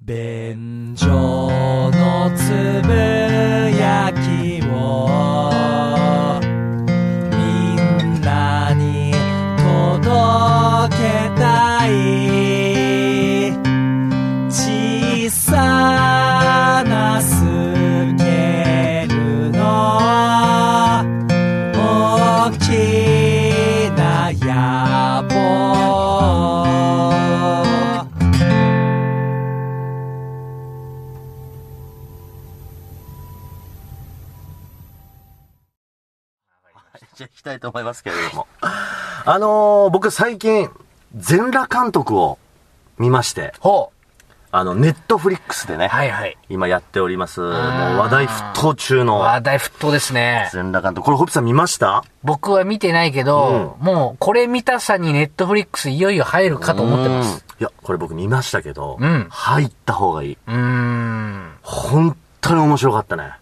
便所のつぶ思いますけれども。あのー、僕最近、全裸監督を見まして、ほあの、ネットフリックスでね、はいはい。今やっております、もうー話題沸騰中の話題沸騰ですね。全裸監督。これ、ホッピさん見ました？僕は見てないけど、もうこれ見たさにネットフリックスいよいよ入るかと思ってます。うん。いや、これ僕見ましたけど、うん入った方がいい。うーん。本当に面白かったね。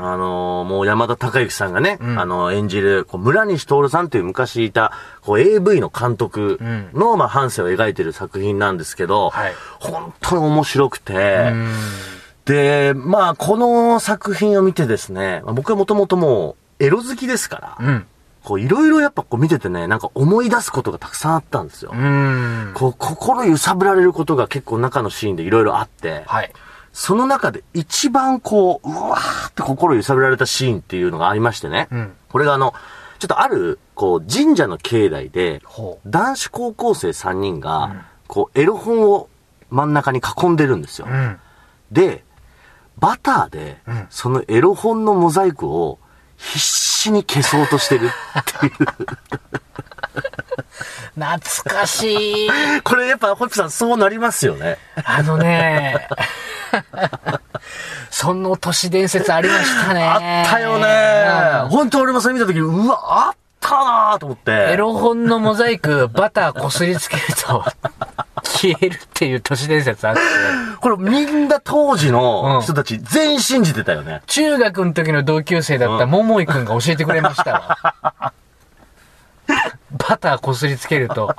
あのーもう山田孝之さんがね、あの演じる、こう村西徹さんという昔いた、こう AV の監督の、まあ、半生を描いてる作品なんですけど、はい本当に面白くて、で、まあ、この作品を見てですね、まあ僕はもともともう、エロ好きですから、うん。こう、いろいろやっぱこう見ててね、なんか思い出すことがたくさんあったんですよ。こう、心揺さぶられることが結構中のシーンでいろいろあって、はい。その中で一番こう、うわーって心揺さぶられたシーンっていうのがありましてね。うんこれがあの、ちょっとある、こう、神社の境内で。男子高校生3人が、こう、エロ本を真ん中に囲んでるんですよ。うん。で、バターでん、そのエロ本のモザイクを必死に消そうとしてるっていう。懐かしい。これやっぱ、ホッピさんそうなりますよね。あのね、その都市伝説ありましたね。あったよね。本当俺もそれ見た時、うわ、あったなーと思って。エロ本のモザイク、バターこすりつけると、消えるっていう都市伝説あって、これみんな当時の人たち全員信じてたよね。中学の時の同級生だった桃井くんが教えてくれましたわ。バターこすりつけると、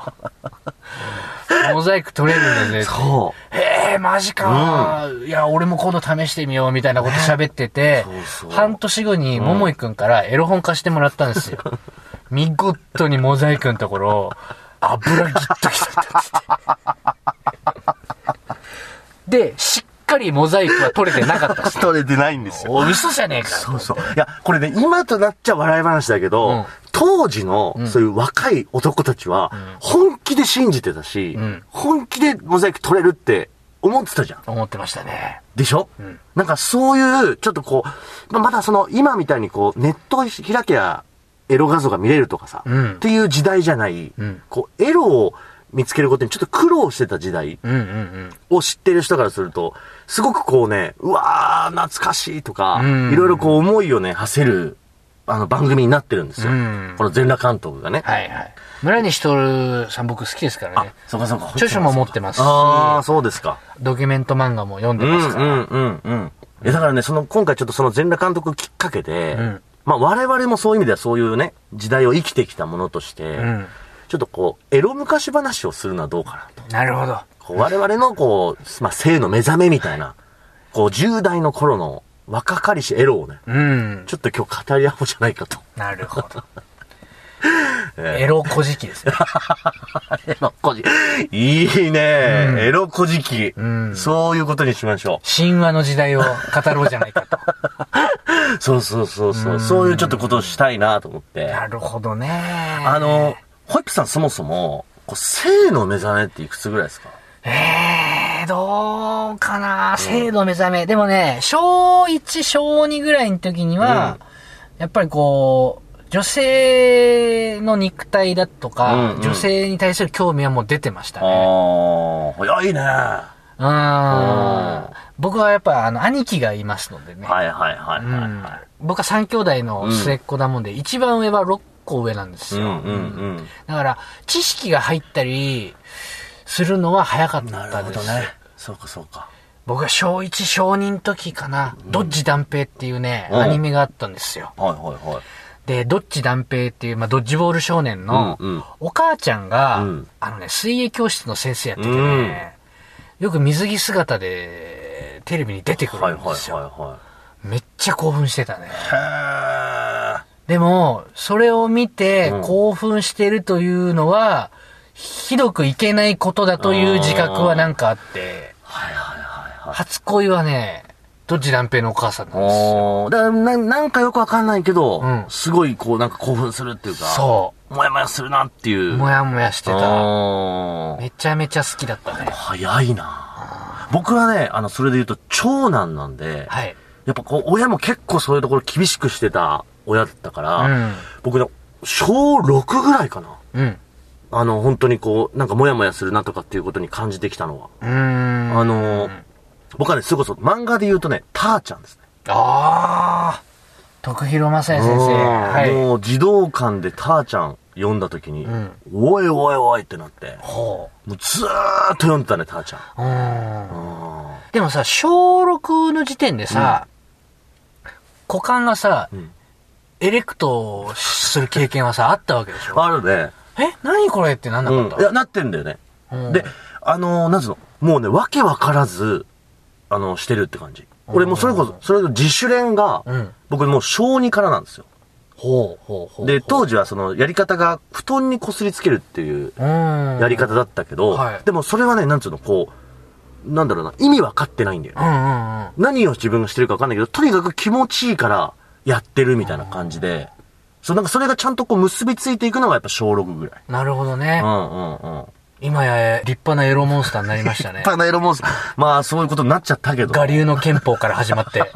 モザイク取れるんだね。そう。えー、マジか、いや、俺も今度試してみようみたいなこと喋ってて、そうそう半年後に桃井くんからエロ本貸してもらったんですよ。見事にモザイクのところ、油ギッときたって。で、しっかりモザイクは取れてなかったし。取れてないんですよ。お、嘘じゃねえか。そうそう。いや、これね、今となっちゃ笑い話だけど、うん当時の、そういう若い男たちは、本気で信じてたし、ん本気でモザイク取れるって思ってたじゃん。思ってましたね。でしょ、なんかそういう、ちょっとこう、まあまだその、今みたいにこう、ネットを開けば、エロ画像が見れるとかさ、うんっていう時代じゃない、んこう、エロを見つけることにちょっと苦労してた時代うんうんうん。を知ってる人からすると、すごくこうね、うわー、懐かしいとか、うんいろいろこう思いをね、馳せる、あの、番組になってるんですよ。うんこの全裸監督がね。はいはい。村西徹さん僕好きですからね。そうかそうか。著書も持ってますし、ああ、そうですか。ドキュメント漫画も読んでうんますから。うんうんうん。え、だからね、その、今回ちょっとその全裸監督きっかけで、んまあ我々もそういう意味ではそういうね、時代を生きてきたものとして、んちょっとこう、エロ昔話をするのはどうかなと。なるほど。こう我々のこう、まあ性の目覚めみたいな、こう10代の頃の若かりしエロをね、うん。ちょっと今日語り合おうじゃないかと。なるほど。エロ古事記ですね。エロこじいいね、エロこじき、んそういうことにしましょ神話の時代を語ろうじゃないかと。う。そうそうそうそう。そういうちょっとことをしたいなと思って。なるほどね。あの、ホイップさんそもそも、こう性の目覚めっていくつぐらいですか？えー、どうかな制度目覚め。でもね、小1、小2ぐらいの時には、やっぱりこう、女性の肉体だとか、うんうん女性に対する興味はもう出てましたね。ああ、早いね。うーん。僕はやっぱ、あの、兄貴がいますのでね。はいはいはいはい、うんは僕は3兄弟の末っ子だもんで、一番上は6個上なんですい。うよ。んうんうん。だから、知識が入ったりするのは早かったなです。るほどね。そうかそうか。僕は小1、小2の時かな、ドッジ断平っていうね、うんアニメがあったんですよ。はいはいはい。で、ドッジ断平っていう、まあ、ドッジボール少年のうんうん、お母ちゃんが、うんあのね、水泳教室の先生やっててうんね、よく水着姿でテレビに出てくはいはいるんですよ。はめっちゃ興奮してたね。いはい。でも、それを見てうん興奮してるというのは、ひどくいけないことだという自覚はなんかあって、はいはいはいはい。初恋はね、どっち断平のお母さんなんですよ。だからな、なんかよくわかんないけど、うんすごいこうなんか興奮するっていうか、。そうもやもやするなっていう。もやもやしてた。めちゃめちゃ好きだったね。早いな僕はね、あの、それで言うと、長男なんで、はい。やっぱこう、親も結構そういうところ厳しくしてた親だったから、うん僕ね、小6ぐらいかな。うん。あの、本当にこう、なんかモヤモヤするなとかっていうことに感じてきたのは。うーん。あの、僕はね、それこそ漫画で言うとね、ターちゃんですね。ああ。徳弘正也先生。うんはい。もう児童館でターちゃん読んだ時に、んおいおいおいってなって、ほもうずーっと読んでたね、ターちゃん。う。うん。うんでもさ、小6の時点でさ、股間がさ、んエレクトする経験はさ、あったわけでしょ？あるね。え？何これってなんなかった、うんいや、なってんだよね。うんで、あのー、なんつうの、もうね、わけわからず、あのしてるって感じ。俺もうそれこそ、それの自主練が、うん僕もう小2からなんですよ。ほうほうほう。で、当時はその、やり方が、布団にこすりつけるっていう、うん。やり方だったけど、はいでもそれはね、なんつうの、こう、なんだろうな、意味わかってないんだよね。うんうんうん。何を自分がしてるかわかんないけど、とにかく気持ちいいから、やってるみたいな感じで、そう、なんかそれがちゃんとこう結びついていくのがやっぱ小6ぐらい。なるほどね。うんうんうん。今や立派なエロモンスターになりましたね。パナエロモンスター。まあ、そういうことになっちゃったけど。我流の憲法から始まって。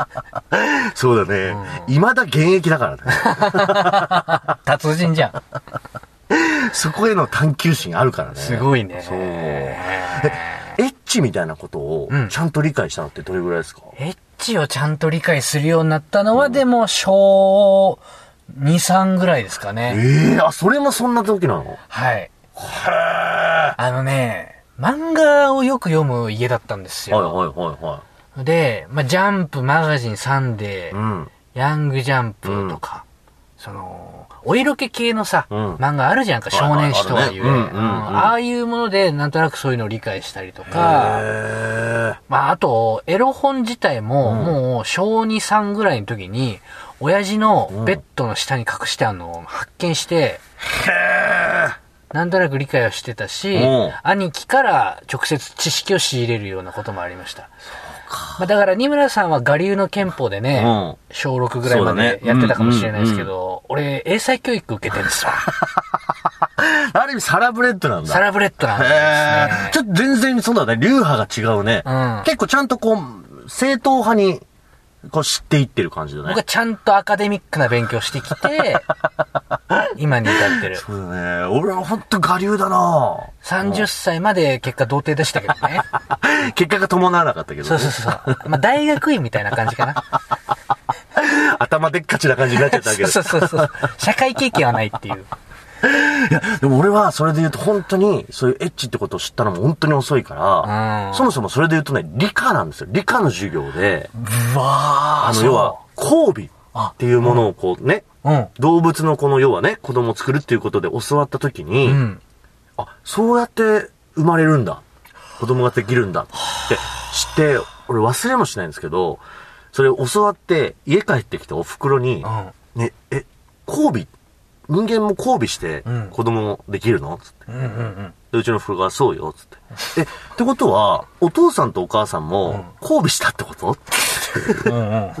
そうだね。未だ現役だからね。達人じゃん。そこへの探求心あるからね。すごいね。そう。エッチみたいなことをうんちゃんと理解したのってどれぐらいですか、エッチをちゃんと理解するようになったのは、でも、小2、3ぐらいですかね。ええあ、それもそんな時なの？はい。あのね、漫画をよく読む家だったんですよ。はいはいはいはで、まあ、ジャンプ、マガジン、サンデい。ー、うん。ヤングジャンプとか、その、お色気系のさ、うん。漫画あるじゃんか、少年誌とはいうああいうもので、なんとなくそういうのを理解したりとか、へまあ、あと、エロ本自体も、もう、小2、3ぐらいの時に、親父のベッドの下に隠してあるのを発見して、なんとなく理解をしてたしうん、兄貴から直接知識を仕入れるようなこともありました。まあ、だから、二村さんは我流の憲法でね、うん小6ぐらいまでやってたかもしれないですけど、俺、英才教育受けてるんですよ。ある意味サラブレッドなんだ。サラブレッドなんですへねえ。ちょっと全然そうだね。流派が違うね。うん結構ちゃんとこう、正統派に、こう知っていってる感じだね。僕はちゃんとアカデミックな勉強してきて、今に至ってる。そうだね。俺はほんと我流だな30歳まで結果童貞でしたけどね。結果が伴わなかったけど、ね。そうそうそう。まあ、大学院みたいな感じかな。頭でっかちな感じになっちゃったけど。そうそうそう。社会経験はないっていう。いや、でも俺はそれで言うと本当に、そういうエッチってことを知ったのも本当に遅いから、うんそもそもそれで言うとね、理科なんですよ。理科の授業で、うわあの、要は、交尾っていうものをこうね、うん。動物のこの要はね、子供を作るっていうことで教わった時に、うん。あ、そうやって生まれるんだ。子供ができるんだって知って、俺忘れもしないんですけど、それを教わって家帰ってきたお袋に、うん。ね、え、交尾人間も交尾してうん子供できるの？つって。うんうんうん。でうちの袋がそうよ、つって。え、ってことは、お父さんとお母さんも交尾したってこと、うんう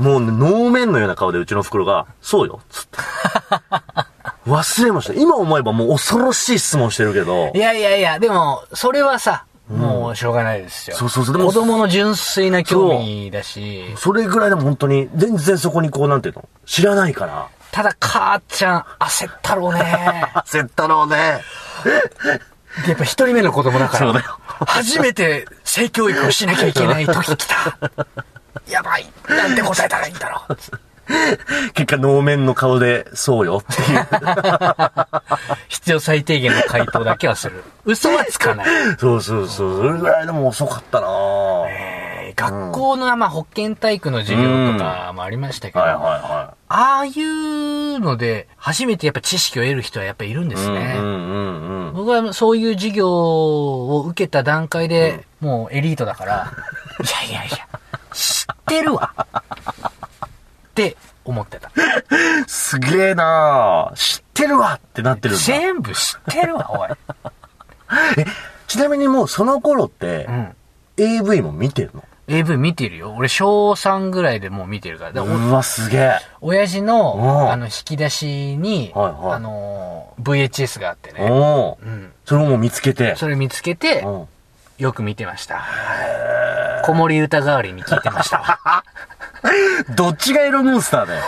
ん。もうね、能面のような顔でうちの袋が、そうよ、つって。忘れました。今思えばもう恐ろしい質問してるけどい、やいやいや、でも、それはさ、もうしょうがないですよ。そうそうそうでも子供の純粋な興味だし、それぐらいでも本当に、全然そこにこう、なんていうの？知らないから。ただ母ちゃん焦ったろうね。焦ったろうね。やっぱ一人目の子供だから。そうだよ初めて性教育をしなきゃいけない時来た。やばい。なんて答えたらいいんだろう。結果、能面の顔で、そうよっていう。必要最低限の回答だけはする。嘘はつかない。そうそうそう。それぐらいでも遅かったなぁ。えー学校の、まあ、保健体育の授業とかもありましたけど、はいはいはああいうので、初めてやっぱ知識を得る人はやっぱいるんですい。ね。うんうんうんうん。僕はそういう授業を受けた段階で、もうエリートだから、いやいやいや、知ってるわ。って思ってた。すげえな知ってるわってなってるんだ。全部知ってるわ、おい。ちなみにもうその頃ってう、ん。AV も見てるの？AV 見てるよ。俺、小3ぐらいでもう見てるから。だからおうわ、すげえ。親父うんの、あの、引き出しに、はいはいあのー、VHS があってね。おーうん。それをもう見つけて。それ見つけて、うんよく見てました。子守歌代わりに聞いてましたわ。どっちがエロモンスターだよ。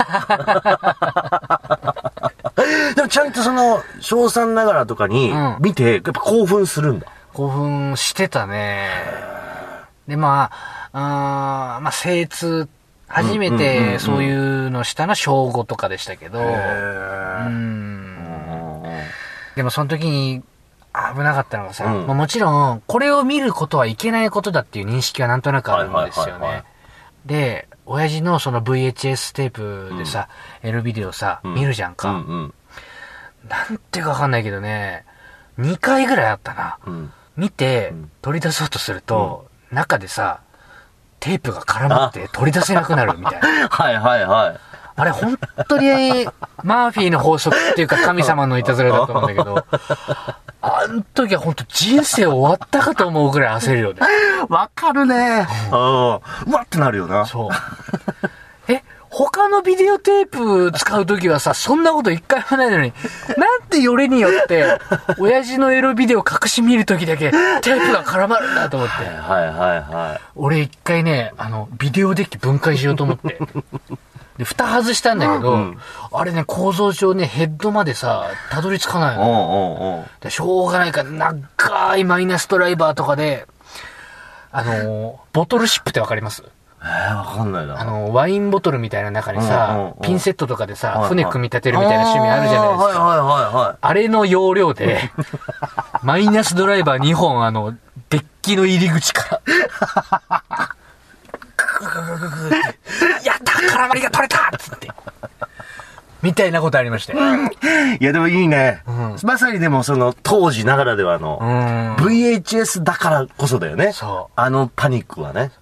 でもちゃんとその、小3ながらとかにうん見て、やっぱ興奮するんだ。興奮してたね。で、まあ、あーまあ、精通、初めうんうんうんうんてそういうのしたのは小5とかでしたけど、うへん。でもその時に危なかったのがさ、うんまあもちろん、これを見ることはいけないことだっていう認識はなんとなくあるんですよはいはいはいはいね。で、親父のその VHS テープでさ、L ビデオさ、うん見るじゃんか。うんうんなんていうかわかんないけどね、2回ぐらいあったな。うん。見てうん、取り出そうとすると、中でさ、テープが絡まって取り出せなくなるみたいな。はいはいはい。あれ本当に、マーフィーの法則っていうか神様のいたずらだと思うんだけど、あの時は本当人生終わったかと思うぐらい焦るよね。わかるね。うん。うわってなるよな。そう。え、他のビデオテープ使う時はさ、そんなこと一回もないのに、なんでよれによって、親父のエロビデオ隠し見る時だけ、テープが絡まるんだと思って。はいはいはい。俺一回ね、あの、ビデオデッキ分解しようと思って。で、蓋外したんだけど、うんあれね、構造上ね、ヘッドまでさ、たどり着かないうんうの。でしょうがないから、長いマイナスドライバーとかで、あのーボトルシップってわかります？えー、わかんないな。あのーワインボトルみたいな中にさ、うんうんうんピンセットとかでさ、はいはい船組み立てるみたいな趣味あるじゃないですか。はいはいはいはい。あれの要領で、マイナスドライバー2本、あの、デッキの入り口から、やった絡まりが取れたっつって。みたいなことありましたよ。いやでもいいね。うんまさにでもその当時ながらではの、うん VHS だからこそだよね。そうあのパニックはね。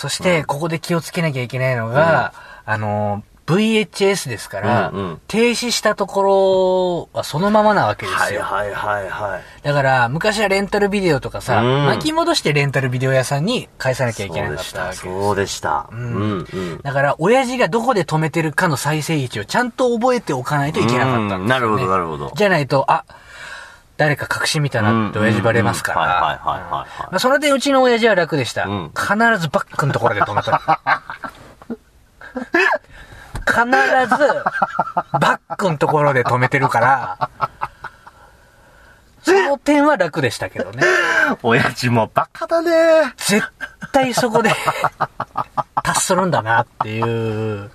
そして、ここで気をつけなきゃいけないのが、あの、VHS ですから、うんうん停止したところはそのままなわけですよ。はいはいはいはい。だから、昔はレンタルビデオとかさ、うん巻き戻してレンタルビデオ屋さんに返さなきゃいけなかったわけです。そうでした。そう。んうんうん。だから、親父がどこで止めてるかの再生位置をちゃんと覚えておかないといけなかったんですよ、ねうんなるほどなるほどじゃないと、あ、誰か隠し見たなって親父バレますから。まあ、それでうちの親父は楽でした。うん必ずバックのところで止めた。必ず、バックのところで止めてるから、その点は楽でしたけどね。親父もバカだね。絶対そこで、達するんだなっていう、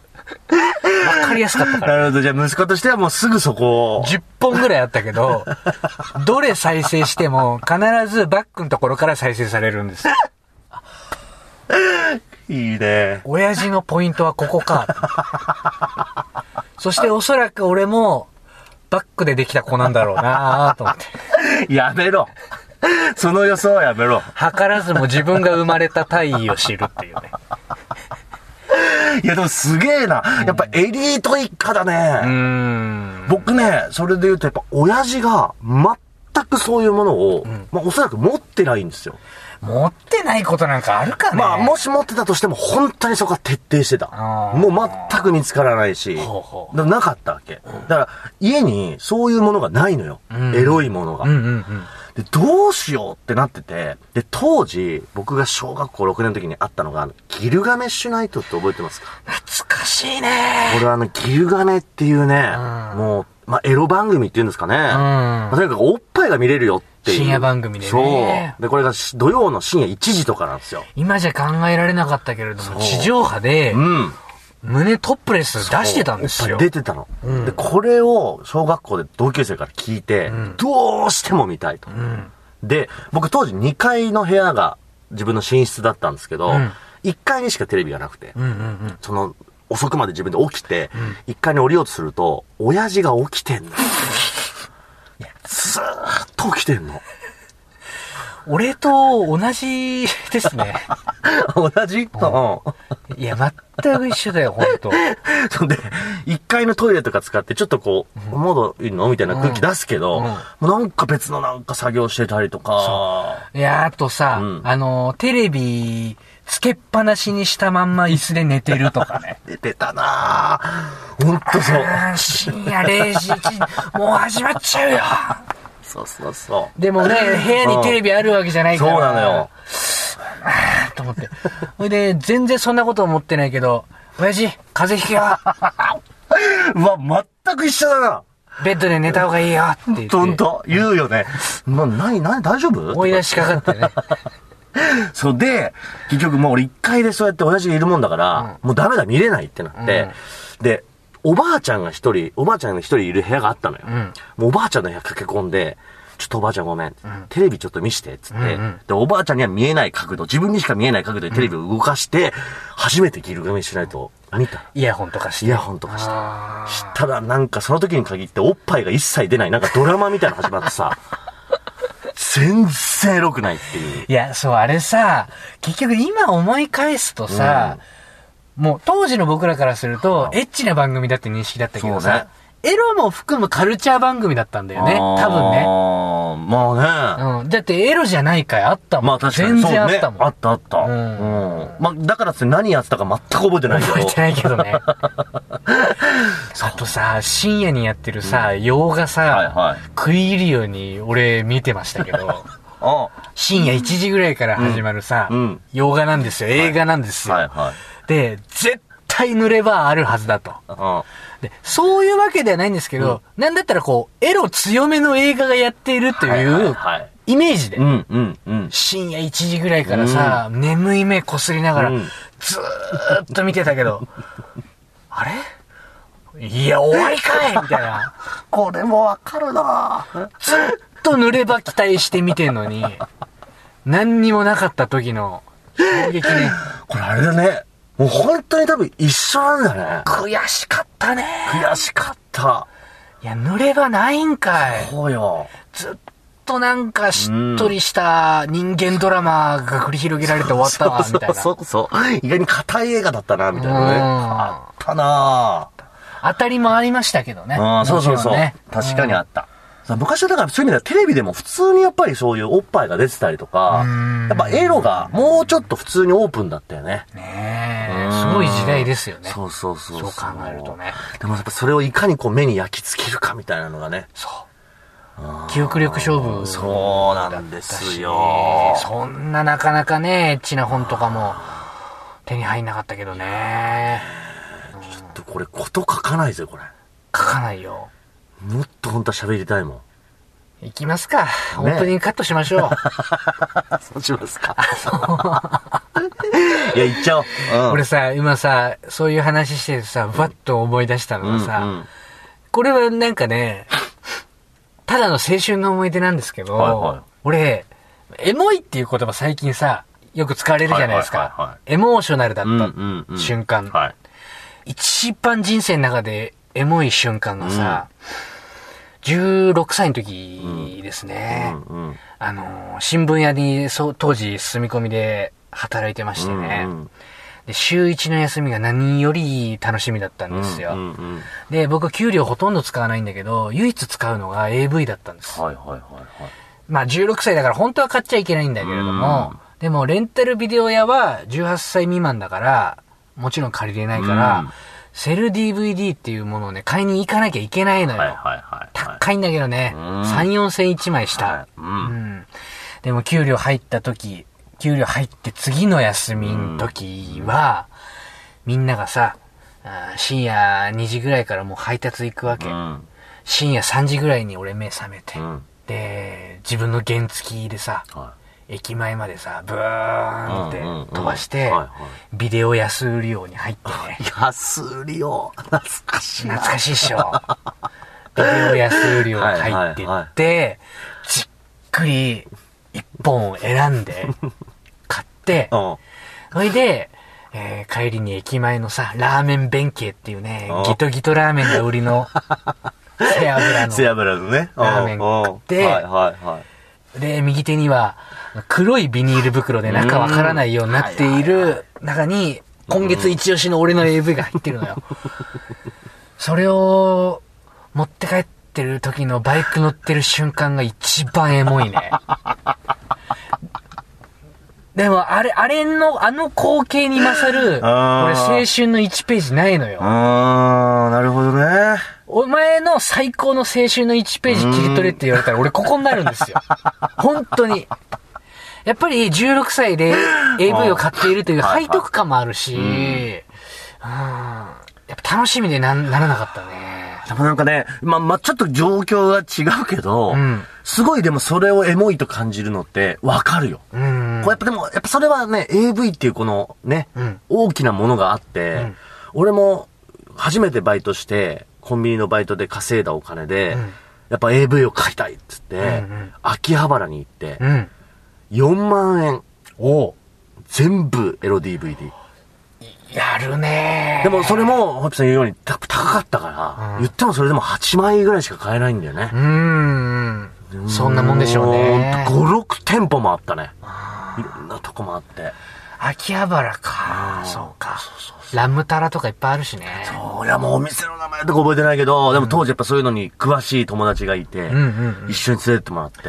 わかりやすかったから。なるほど。じゃあ息子としてはもうすぐそこを。10本ぐらいあったけど、どれ再生しても必ずバックのところから再生されるんです。いいね。親父のポイントはここか。そしておそらく俺も、バックでできた子なんだろうなと思って。やめろ。その予想はやめろ。図らずも自分が生まれた大義を知るっていうね。いやでもすげえな。やっぱエリート一家だね。ん。僕ね、それで言うとやっぱ親父が全くそういうものを、まあおそらく持ってないんですよ。持ってないことなんかあるかねまあもし持ってたとしても本当にそこは徹底してた。もう全く見つからないし、ほうほうなかったわけ。だから家にそういうものがないのよ。んエロいものが。うんうんうん。で、どうしようってなってて、で、当時、僕が小学校6年の時にあったのが、ギルガメッシュナイトって覚えてますか？懐かしいねこれはあの、ギルガメっていうね、うんもう、まあ、エロ番組っていうんですかね。まあとにかくおっぱいが見れるよっていう。深夜番組でねそう。で、これがし土曜の深夜1時とかなんですよ。今じゃ考えられなかったけれども、地上波でう、ん。胸トップレス出してたんですよ。出てたの。で、これを小学校で同級生から聞いて、どうしても見たいと。うん。で、僕当時2階の部屋が自分の寝室だったんですけど、うん1階にしかテレビがなくて、うんうんうん。その、遅くまで自分で起きて、1階に降りようとすると、親父が起きてんの。ずーっとと来てんの俺と同じですね。同じ？うん。いや、全く一緒だよ、ほんと。そんで、1階のトイレとか使って、ちょっとこう、まだいいの？みたいな空気出すけど、うんもうなんか別のなんか作業してたりとか、いや、あとさ、うんあの、テレビ、つけっぱなしにしたまんま椅子で寝てるとかね。出てたなぁ。ほんとそう。深夜0時、1時、もう始まっちゃうよ。そうそうそでもね、部屋にテレビあるわけじゃなう。いから。そうなのよ。。と思って。それで、全然そんなこと思ってないけど、親父、風邪ひけよ。うわ、全く一緒だな。ベッドで寝た方がいいよ。って言って。ほんと、言うよね。な、なに、なに、大丈夫？追い出しかかってね。そうで、結局もう俺一階でそうやって親父がいるもんだから、もうダメだ、見れないってなって、で、おばあちゃんが一人、おばあちゃんが一人いる部屋があったのよ。んもうおばあちゃんの部屋駆け込んで、ちょっとおばあちゃんごめん。テレビちょっと見して、つって、うんうんで、おばあちゃんには見えない角度、自分にしか見えない角度でテレビを動かして、初めてギルガメしないと、見た。イヤホンとかして。イヤホンとかして。したらなんかその時に限っておっぱいが一切出ない、なんかドラマみたいなの始まってさ、全然エロくないっていう。いや、そう、あれさ、結局今思い返すとさ、もう当時の僕らからすると、エッチな番組だって認識だったけどそうねさ、エロも含むカルチャー番組だったんだよね。多分ね。ね。まあね。うん。だってエロじゃない回あったもん。まあ確かに。全然あったもん。ねあったあった。ううんん。まあだからって何やってたか全く覚えてないけど。覚えてないけどね。あとさ、深夜にやってるさ、洋画さ、はいはい食い入るように俺見てましたけど、あ深夜1時ぐらいから始まるさ、うんうん洋画なんですよ。映画なんですよ。はいはい。で、絶対濡れ場あるはずだと。あで、そういうわけではないんですけど、なんだったらこう、エロ強めの映画がやっているとはいうはい。イメージで、うんうんうん。深夜1時ぐらいからさ、眠い目こすりながら、うんずーっと見てたけど、あれ？いや、終わりかいみたいな。これもわかるなずっと濡れ場期待して見てんのに、何にもなかった時の衝撃ね。これあれだね。もう本当に多分一緒なんだね。悔しかったね。悔しかった。いや、濡れ場ないんかい。そうよ。ずっとなんかしっとりした人間ドラマが繰り広げられて終わったわ、みたいな。そうそうそう。意外に硬い映画だったな、みたいなね。うんあったな当たりもありましたけどね。ああ、そうそうそう。確かにあった。さ昔はだからそういう意味ではテレビでも普通にやっぱりそういうおっぱいが出てたりとかん、やっぱエロがもうちょっと普通にオープンだったよね。ねえ、うんすごい時代ですよね。そうそうそうそう考えるとね。でもやっぱそれをいかにこう目に焼き付けるかみたいなのがね。そう。記憶力勝負。そうなんですよ。そんななかなかね、エッチな本とかも手に入んなかったけどね。ちょっとこれこと書かないぜ、これ。書かないよ。もっと本当は喋りたいもん。いきますか。オープニングカットしましょう。そうしますか。いや、言っちゃおう。うん俺さ、今さ、そういう話しててさ、ふわっと思い出したのがさ、うんうんこれはなんかね、ただの青春の思い出なんですけど、はいはい俺、エモいっていう言葉最近さ、よく使われるじゃないですか。はいはいはいはいエモーショナルだったうんうんうん瞬間、はい。一番人生の中でエモい瞬間がさ、16歳の時ですね。うんうんあのー、新聞屋にそう当時住み込みで働いてましてね。うんうんで、週一の休みが何より楽しみだったんですよ。うんうんうんで、僕給料ほとんど使わないんだけど、唯一使うのが AV だったんです。はいはいはいはい。まあ16歳だから本当は買っちゃいけないんだけれども、でもレンタルビデオ屋は18歳未満だから、もちろん借りれないから、うんセル DVD っていうものをね、買いに行かなきゃいけないのよ。はいはいはいはい。高いんだけどね、うん。3、4千1枚した。はい。うん。うん。でも給料入った時、給料入って次の休みの時は、みんながさ、深夜2時ぐらいからもう配達行くわけ。うん。深夜3時ぐらいに俺目覚めて、うん。で、自分の原付きでさ、は駅前までさ、ブーンって飛ばしてビデオ安売り用に入ってね。い。安売りを。懐かしいな。懐かしいっしょ。ビデオ安売り用に入ってって、じっくり一本を選んで、買って、うん。それで、えー帰りに駅前のさ、ラーメン弁慶っていうねうん、ギトギトラーメンが売りの、背脂の。背脂のね。ラーメン食ってうんはいはいはい。で、右手には黒いビニール袋で中わからないようになっている中に、今月一押しの俺の AV が入ってるのよ。それを持って帰ってる時のバイク乗ってる瞬間が一番エモいね。でも、あれ、あれの、あの光景に勝る、俺青春の1ページないのよ。あー、なるほどね。お前の最高の青春の1ページ切り取れって言われたら俺ここになるんですよ。本当に。やっぱり16歳で AV を買っているという背徳感もあるし、うん、やっぱ楽しみでなならなかったね。でもなんかね、まあ、まあ、ちょっと状況が違うけど、うんすごいでもそれをエモいと感じるのってわかるよ。うん。こうやっぱでも、やっぱそれはね、AV っていうこのね、うん大きなものがあって、ん俺も初めてバイトして、コンビニのバイトで稼いだお金で、うんやっぱ AV を買いたいっつって、んうん秋葉原に行って、うん。4万円、お全部エロ DVD。やるねでもそれも、ホッピーさん言うようにた高かったから、うん言ってもそれでも8万円ぐらいしか買えないんだよねう。ん。そんなもんでしょうね。ほんと5、6店舗もあったね。いろんなとこもあって。秋葉原か。そうか。ラムタラとかいっぱいあるしね。いや、もうお店の名前とか覚えてないけど、でも当時やっぱそういうのに詳しい友達がいて、うんうんうん一緒に連れてってもらって。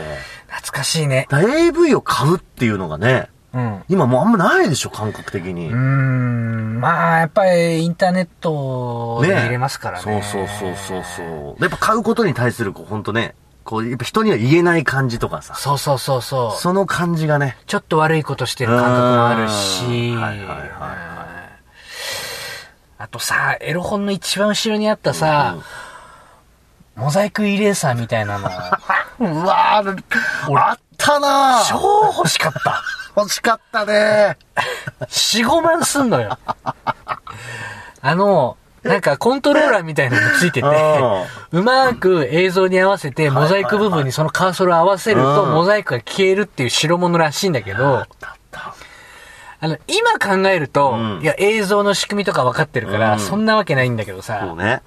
懐かしいね。だ AV を買うっていうのがね、うん。今もうあんまないでしょ、感覚的に。うーん。まあ、やっぱりインターネットで見れますからね。そうそうそうそうそう。でやっぱ買うことに対する、こう、ほんとね、こう、やっぱ人には言えない感じとかさ、そうそうそうそう。その感じがね、ちょっと悪いことしてる感覚もあるし。はいはいはいあとさ、エロ本の一番後ろにあったさ、モザイクイレーサーみたいなの。うわー、あったなー超欲しかった。欲しかったね4、5万すんのよ。あの、なんかコントローラーみたいなのついてて、うまく映像に合わせて、モザイク部分にそのカーソルを合わせると、うんモザイクが消えるっていう代物らしいんだけど、あの、今考えると、うんいや、映像の仕組みとか分かってるから、うんそんなわけないんだけどそうさ、ね。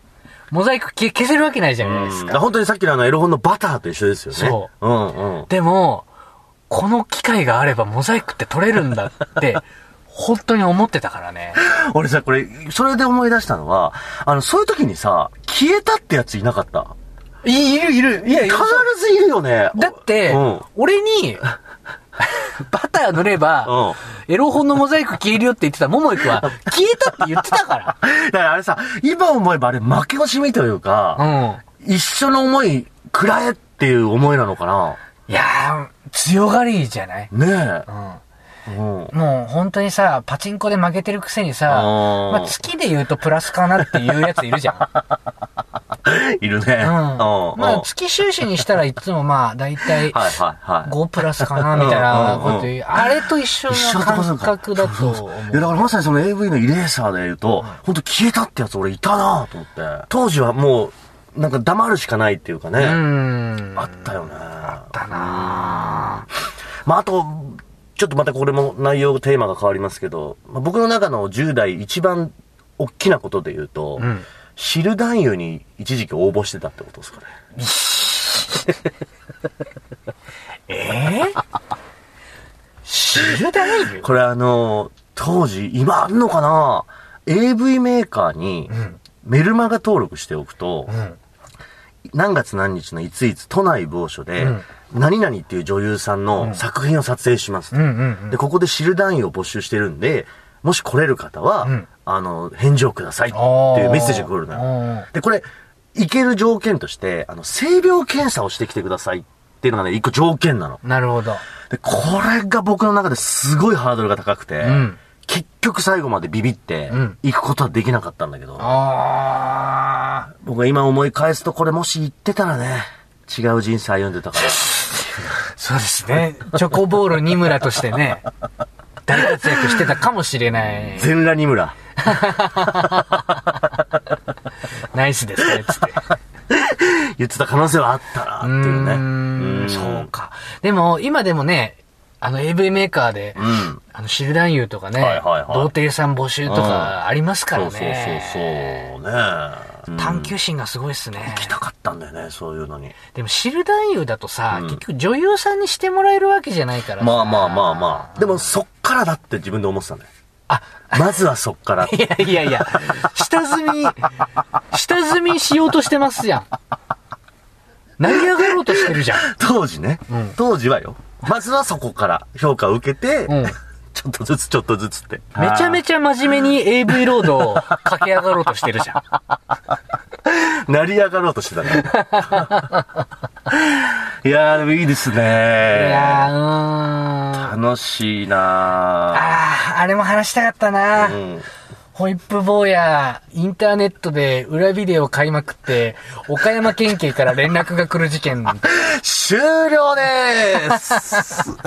モザイク消消せるわけないじゃないですうん、か。本当にさっきのあのエロ本のバターと一緒ですよね。。そううんうん。でも、この機械があればモザイクって取れるんだって、本当に思ってたからね。俺さ、これ、それで思い出したのは、あの、そういう時にさ、消えたってやついなかった？いいるいる。いや、必ずいるよね。だって、うん。俺に、バター塗れば、エロ本のモザイク消えるよって言ってた桃井くんは、消えたって言ってたから。だからあれさ、今思えばあれ負け惜しみというか、うん。一緒の思い、くらえっていう思いなのかないやー、強がりじゃない？ねうん。え。うん。もう本当にさ、パチンコで負けてるくせにさ、まあ、月で言うとプラスかなっていうやついるじゃん。いるね。うん。うん。まあ、月収支にしたらいつもまあ、だいたいはいはいはい。5プラスかな、みたいなこと言う。うんあれと一緒一緒の感覚だと思そういやだう。からまさにその AV のイレーサーで言うと、本当消えたってやつ俺いたなと思って。当時はもう、なんか黙るしかないっていうかね。うん。あったよね。あだなまあ、あと、ちょっとまたこれも内容、テーマが変わりますけど、まあ、僕の中の10代一番大きなことで言うと、んシル男優に一時期応募してたってことですかね。えー、知るだよ。これあの、当時、今あんのかな ?AV メーカーにメルマガ登録しておくと、ん何月何日のいついつ都内某所で、うん何々っていう女優さんの作品を撮影します。うんうんうんで、ここで知る男優を募集してるんで、もし来れる方は、んあの、返事をくださいっていうメッセージが来るのよ。で、これ、行ける条件として、あの、性病検査をしてきてくださいっていうのがね、一個条件なの。なるほど。で、これが僕の中ですごいハードルが高くて、ん結局最後までビビってん、行くことはできなかったんだけど、あ僕が今思い返すとこれもし行ってたらね、違う人生歩んでたから。ー そうですね。チョコボール二村としてね、大活躍してたかもしれない。全裸二村。ナイスですね、つって。言ってた可能性はあったなっていうね。うーんそうか。でも、今でもね、あの AV メーカーで、うん。あの、シル男優とかね、はいはいはい童貞さん募集とかありますからそうそうそうそうね。ね。探求心がすごいっすね。行きたかったんだよね、そういうのに。でも、知る男優だとさ、結局女優さんにしてもらえるわけじゃないからさまあまあまあまあ。でもそっからだって自分で思ってたんだよ。あ、まずはそっから。いやいやいや、下積み、下積みしようとしてますじゃん。成り上がろうとしてるじゃん。当時ね、ん当時はよ。まずはそこから評価を受けて、うんちょっとずつちょっとずつって。めちゃめちちゃ真面目に AV ロードを駆け上がろうとしてるじゃん。ゃ。成り上がろうとしてたね。いやーでもいいですいね。やー、うーん。あ楽しいなー、あれも話したかったな、ーうん。ホイップ坊や、インターネットで裏ビデオ買いまくって、岡山県警から連絡が来る事件。終了でーす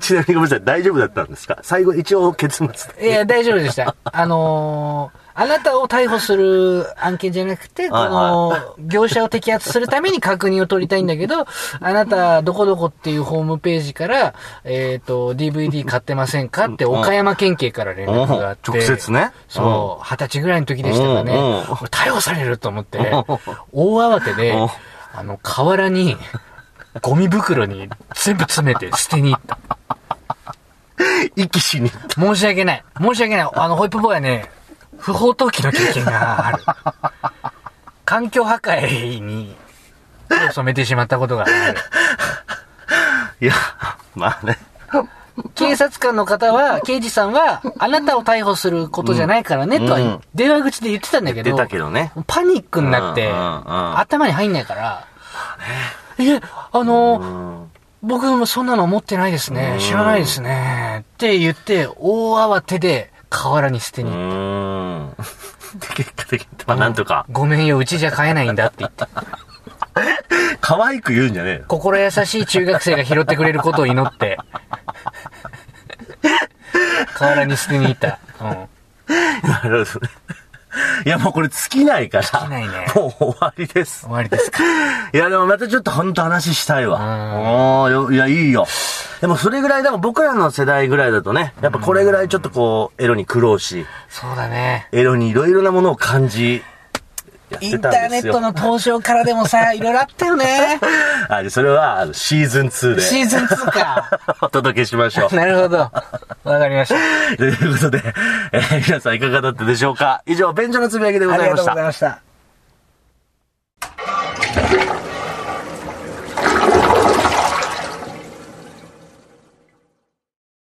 ちなみにごめんなさい、大丈夫だったんですか？最後一応結末。いや、大丈夫でした。あのー、あなたを逮捕する案件じゃなくて、こはいの、業者を摘発するために確認を取りたいんだけど、あなた、どこどこっていうホームページから、えっ、と、DVD 買ってませんかって、岡山県警から連絡があって。直接ねそう、二十歳ぐらいの時でしたからね。逮捕されると思って、大慌てでうん、あの、河原に、ゴミ袋に全部詰めて捨てに行った。息しに行った。申し訳ない。申し訳ない。あの、ホイップボーイはね、不法投棄の経験がある。環境破壊に手を染めてしまったことがある。いや、まあね。警察官の方は、刑事さんは、あなたを逮捕することじゃないからね、とはうん電話口で言ってたんだけど、出たけどね。パニックになって、頭に入んないから、え、あの、うん僕もそんなの持ってないですね。知らないですね。って言って、大慌てで河原に捨てうに行っーん。で結果的に、まあなんとか、ごめんよ、うちじゃ買えないんだって言って。可愛く言うんじゃねえよ。心優しい中学生が拾ってくれることを祈って、河原に捨てに行った。うん。なるほどね。いやもうこれ尽きないから。尽きないねもう終わりです終。わりですか。いやでもまたちょっと本当話したいわ。んおいや、いいよ。でもそれぐらい、でも僕らの世代ぐらいだとね、やっぱこれぐらいちょっとこう、エロに苦労し、そうだね。エロにいろいろなものを感じ、インター。ネットの登場からでもさ、いろいろあったよね。あ、でそれは、シーズン2で。シーズン2か。お届けしましょう。なるほど。わかりました。ということで、えー皆さんいかがだったでしょうか？以上、便所のつぶやきでございました。ました。